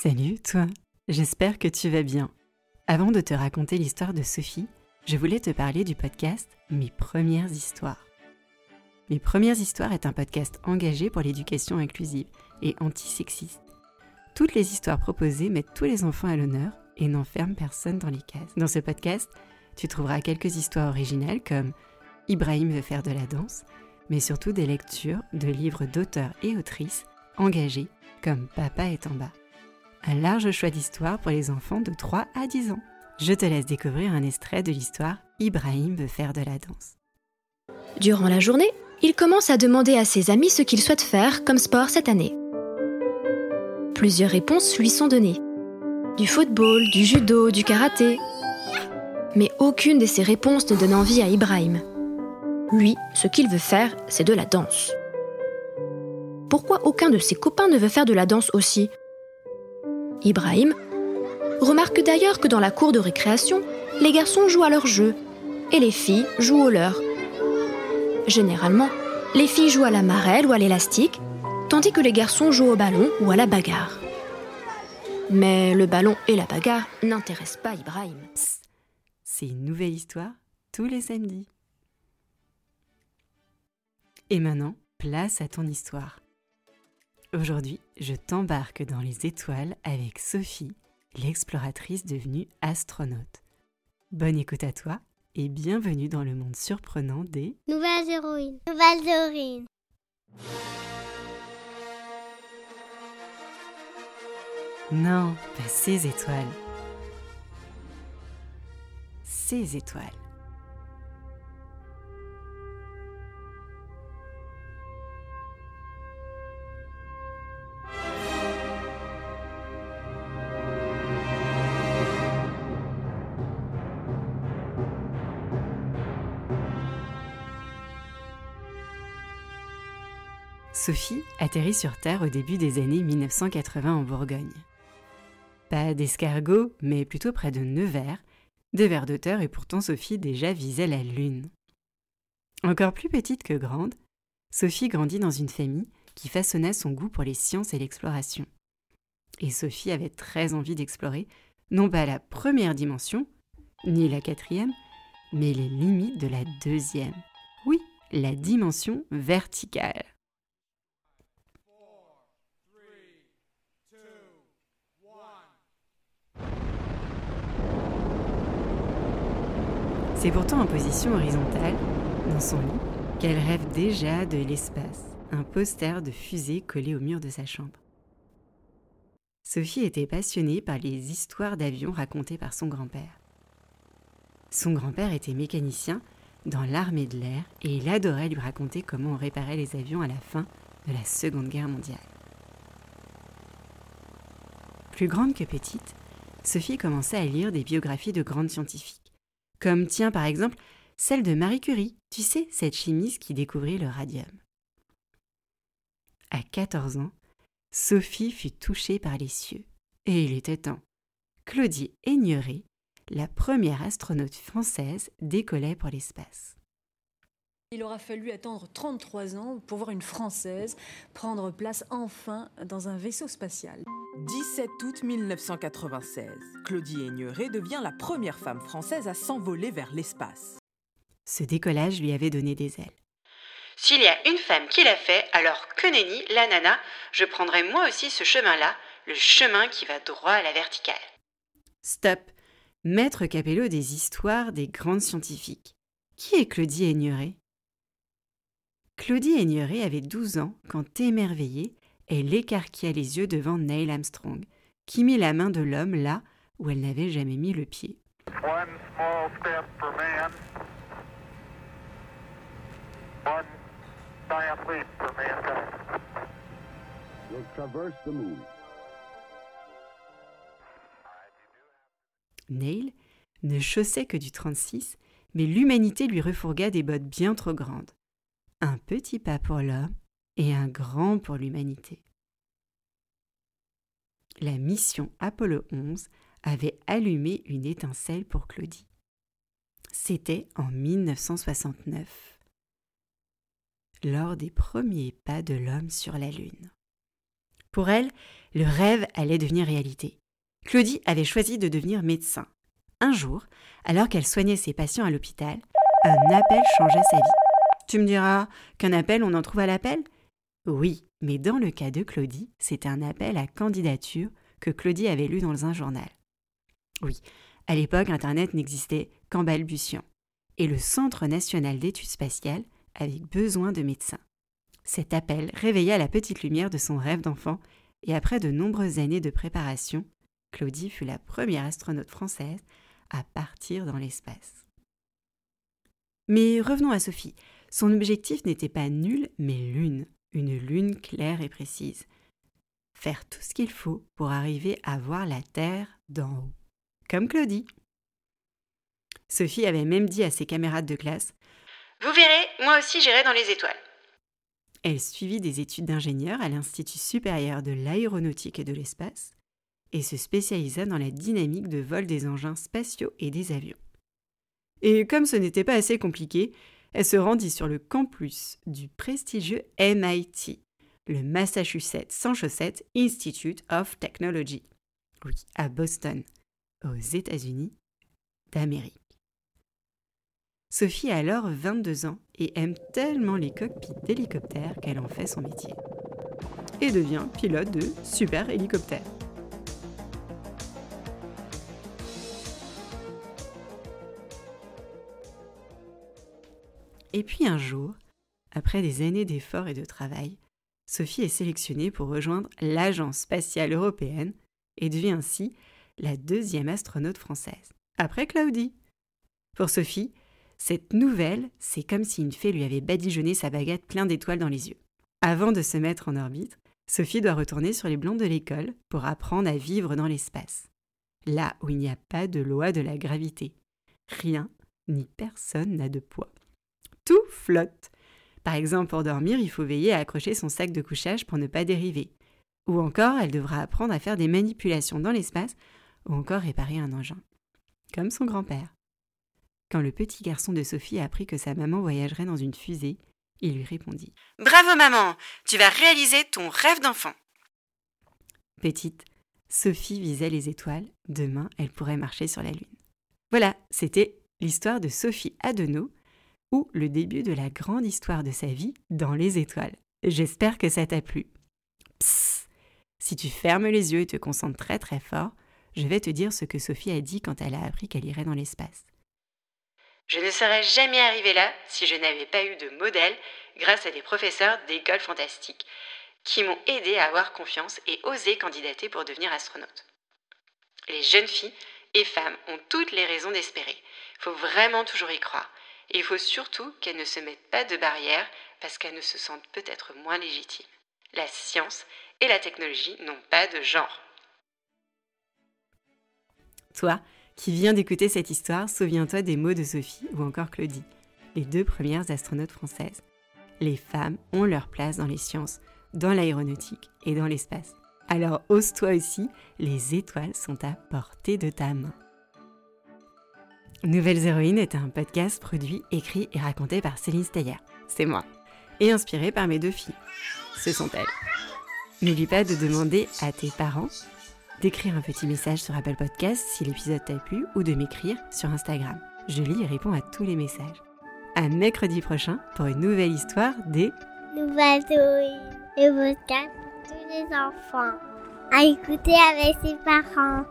Salut toi, j'espère que tu vas bien. Avant de te raconter l'histoire de Sophie, je voulais te parler du podcast Mes premières histoires. Mes premières histoires est un podcast engagé pour l'éducation inclusive et antisexiste. Toutes les histoires proposées mettent tous les enfants à l'honneur et n'enferment personne dans les cases. Dans ce podcast, tu trouveras quelques histoires originales comme Ibrahim veut faire de la danse, mais surtout des lectures de livres d'auteurs et autrices engagés comme Papa est en bas. Un large choix d'histoires pour les enfants de 3 à 10 ans. Je te laisse découvrir un extrait de l'histoire Ibrahim veut faire de la danse. Durant la journée, il commence à demander à ses amis ce qu'il souhaite faire comme sport cette année. Plusieurs réponses lui sont données. Du football, du judo, du karaté. Mais aucune de ces réponses ne donne envie à Ibrahim. Lui, ce qu'il veut faire, c'est de la danse. Pourquoi aucun de ses copains ne veut faire de la danse aussi? Ibrahim remarque d'ailleurs que dans la cour de récréation, les garçons jouent à leur jeu et les filles jouent au leur. Généralement, les filles jouent à la marelle ou à l'élastique, tandis que les garçons jouent au ballon ou à la bagarre. Mais le ballon et la bagarre n'intéressent pas Ibrahim. C'est une nouvelle histoire tous les samedis. Et maintenant, place à ton histoire. Aujourd'hui, je t'embarque dans les étoiles avec Sophie, l'exploratrice devenue astronaute. Bonne écoute à toi et bienvenue dans le monde surprenant des Nouvelles héroïnes. Nouvelles héroïnes. Non, pas ces étoiles. Ces étoiles. Sophie atterrit sur Terre au début des années 1980 en Bourgogne. Pas d'escargot, mais plutôt près de Nevers, de vers terre et pourtant Sophie déjà visait la Lune. Encore plus petite que grande, Sophie grandit dans une famille qui façonna son goût pour les sciences et l'exploration. Et Sophie avait très envie d'explorer, non pas la première dimension, ni la quatrième, mais les limites de la deuxième. Oui, la dimension verticale. C'est pourtant en position horizontale, dans son lit, qu'elle rêve déjà de l'espace, un poster de fusée collé au mur de sa chambre. Sophie était passionnée par les histoires d'avions racontées par son grand-père. Son grand-père était mécanicien dans l'armée de l'air et il adorait lui raconter comment on réparait les avions à la fin de la Seconde Guerre mondiale. Plus grande que petite, Sophie commençait à lire des biographies de grandes scientifiques comme tiens par exemple celle de Marie Curie, tu sais, cette chimiste qui découvrit le radium. À 14 ans, Sophie fut touchée par les cieux. Et il était temps. Claudie Aigneret, la première astronaute française, décollait pour l'espace. Il aura fallu attendre 33 ans pour voir une Française prendre place enfin dans un vaisseau spatial. 17 août 1996, Claudie Aigneret devient la première femme française à s'envoler vers l'espace. Ce décollage lui avait donné des ailes. S'il y a une femme qui l'a fait, alors que nenni, la nana, je prendrai moi aussi ce chemin-là, le chemin qui va droit à la verticale. Stop Maître Capello des histoires des grandes scientifiques. Qui est Claudie Aigneret? Claudie Aigneret avait 12 ans quand, émerveillée, elle écarquilla les yeux devant Neil Armstrong, qui mit la main de l'homme là où elle n'avait jamais mis le pied. Neil ne chaussait que du 36, mais l'humanité lui refourgua des bottes bien trop grandes un petit pas pour l'homme et un grand pour l'humanité. La mission Apollo 11 avait allumé une étincelle pour Claudie. C'était en 1969, lors des premiers pas de l'homme sur la Lune. Pour elle, le rêve allait devenir réalité. Claudie avait choisi de devenir médecin. Un jour, alors qu'elle soignait ses patients à l'hôpital, un appel changea sa vie. Tu me diras qu'un appel, on en trouve à l'appel? Oui, mais dans le cas de Claudie, c'était un appel à candidature que Claudie avait lu dans un journal. Oui, à l'époque, Internet n'existait qu'en balbutiant, et le Centre national d'études spatiales avait besoin de médecins. Cet appel réveilla la petite lumière de son rêve d'enfant, et après de nombreuses années de préparation, Claudie fut la première astronaute française à partir dans l'espace. Mais revenons à Sophie. Son objectif n'était pas nul, mais lune, une lune claire et précise. Faire tout ce qu'il faut pour arriver à voir la Terre d'en haut. Comme Claudie. Sophie avait même dit à ses camarades de classe Vous verrez, moi aussi j'irai dans les étoiles. Elle suivit des études d'ingénieur à l'Institut supérieur de l'aéronautique et de l'espace et se spécialisa dans la dynamique de vol des engins spatiaux et des avions. Et comme ce n'était pas assez compliqué, elle se rendit sur le campus du prestigieux MIT, le Massachusetts sans chaussettes Institute of Technology, oui, à Boston, aux États-Unis d'Amérique. Sophie a alors 22 ans et aime tellement les cockpits d'hélicoptères qu'elle en fait son métier. Et devient pilote de super hélicoptère. Et puis un jour, après des années d'efforts et de travail, Sophie est sélectionnée pour rejoindre l'Agence spatiale européenne et devient ainsi la deuxième astronaute française, après Claudie. Pour Sophie, cette nouvelle, c'est comme si une fée lui avait badigeonné sa baguette plein d'étoiles dans les yeux. Avant de se mettre en orbite, Sophie doit retourner sur les blancs de l'école pour apprendre à vivre dans l'espace, là où il n'y a pas de loi de la gravité. Rien ni personne n'a de poids flotte. Par exemple, pour dormir, il faut veiller à accrocher son sac de couchage pour ne pas dériver. Ou encore, elle devra apprendre à faire des manipulations dans l'espace ou encore réparer un engin. Comme son grand-père. Quand le petit garçon de Sophie a appris que sa maman voyagerait dans une fusée, il lui répondit Bravo maman, tu vas réaliser ton rêve d'enfant. Petite, Sophie visait les étoiles, demain elle pourrait marcher sur la Lune. Voilà, c'était l'histoire de Sophie Adenau, ou le début de la grande histoire de sa vie dans les étoiles. J'espère que ça t'a plu. Psst Si tu fermes les yeux et te concentres très très fort, je vais te dire ce que Sophie a dit quand elle a appris qu'elle irait dans l'espace. Je ne serais jamais arrivée là si je n'avais pas eu de modèle grâce à des professeurs d'école fantastique qui m'ont aidé à avoir confiance et oser candidater pour devenir astronaute. Les jeunes filles et femmes ont toutes les raisons d'espérer. Il faut vraiment toujours y croire. Il faut surtout qu'elles ne se mettent pas de barrières parce qu'elles ne se sentent peut-être moins légitimes. La science et la technologie n'ont pas de genre. Toi, qui viens d'écouter cette histoire, souviens-toi des mots de Sophie ou encore Claudie, les deux premières astronautes françaises. Les femmes ont leur place dans les sciences, dans l'aéronautique et dans l'espace. Alors ose-toi aussi, les étoiles sont à portée de ta main. Nouvelles Héroïnes est un podcast produit, écrit et raconté par Céline Steyer, c'est moi, et inspiré par mes deux filles. Ce sont elles. N'oublie pas de demander à tes parents d'écrire un petit message sur Apple Podcast si l'épisode t'a plu ou de m'écrire sur Instagram. Je lis et réponds à tous les messages. À mercredi prochain pour une nouvelle histoire des Nouvelles Héroïnes. Le podcast pour tous les enfants. À écouter avec ses parents.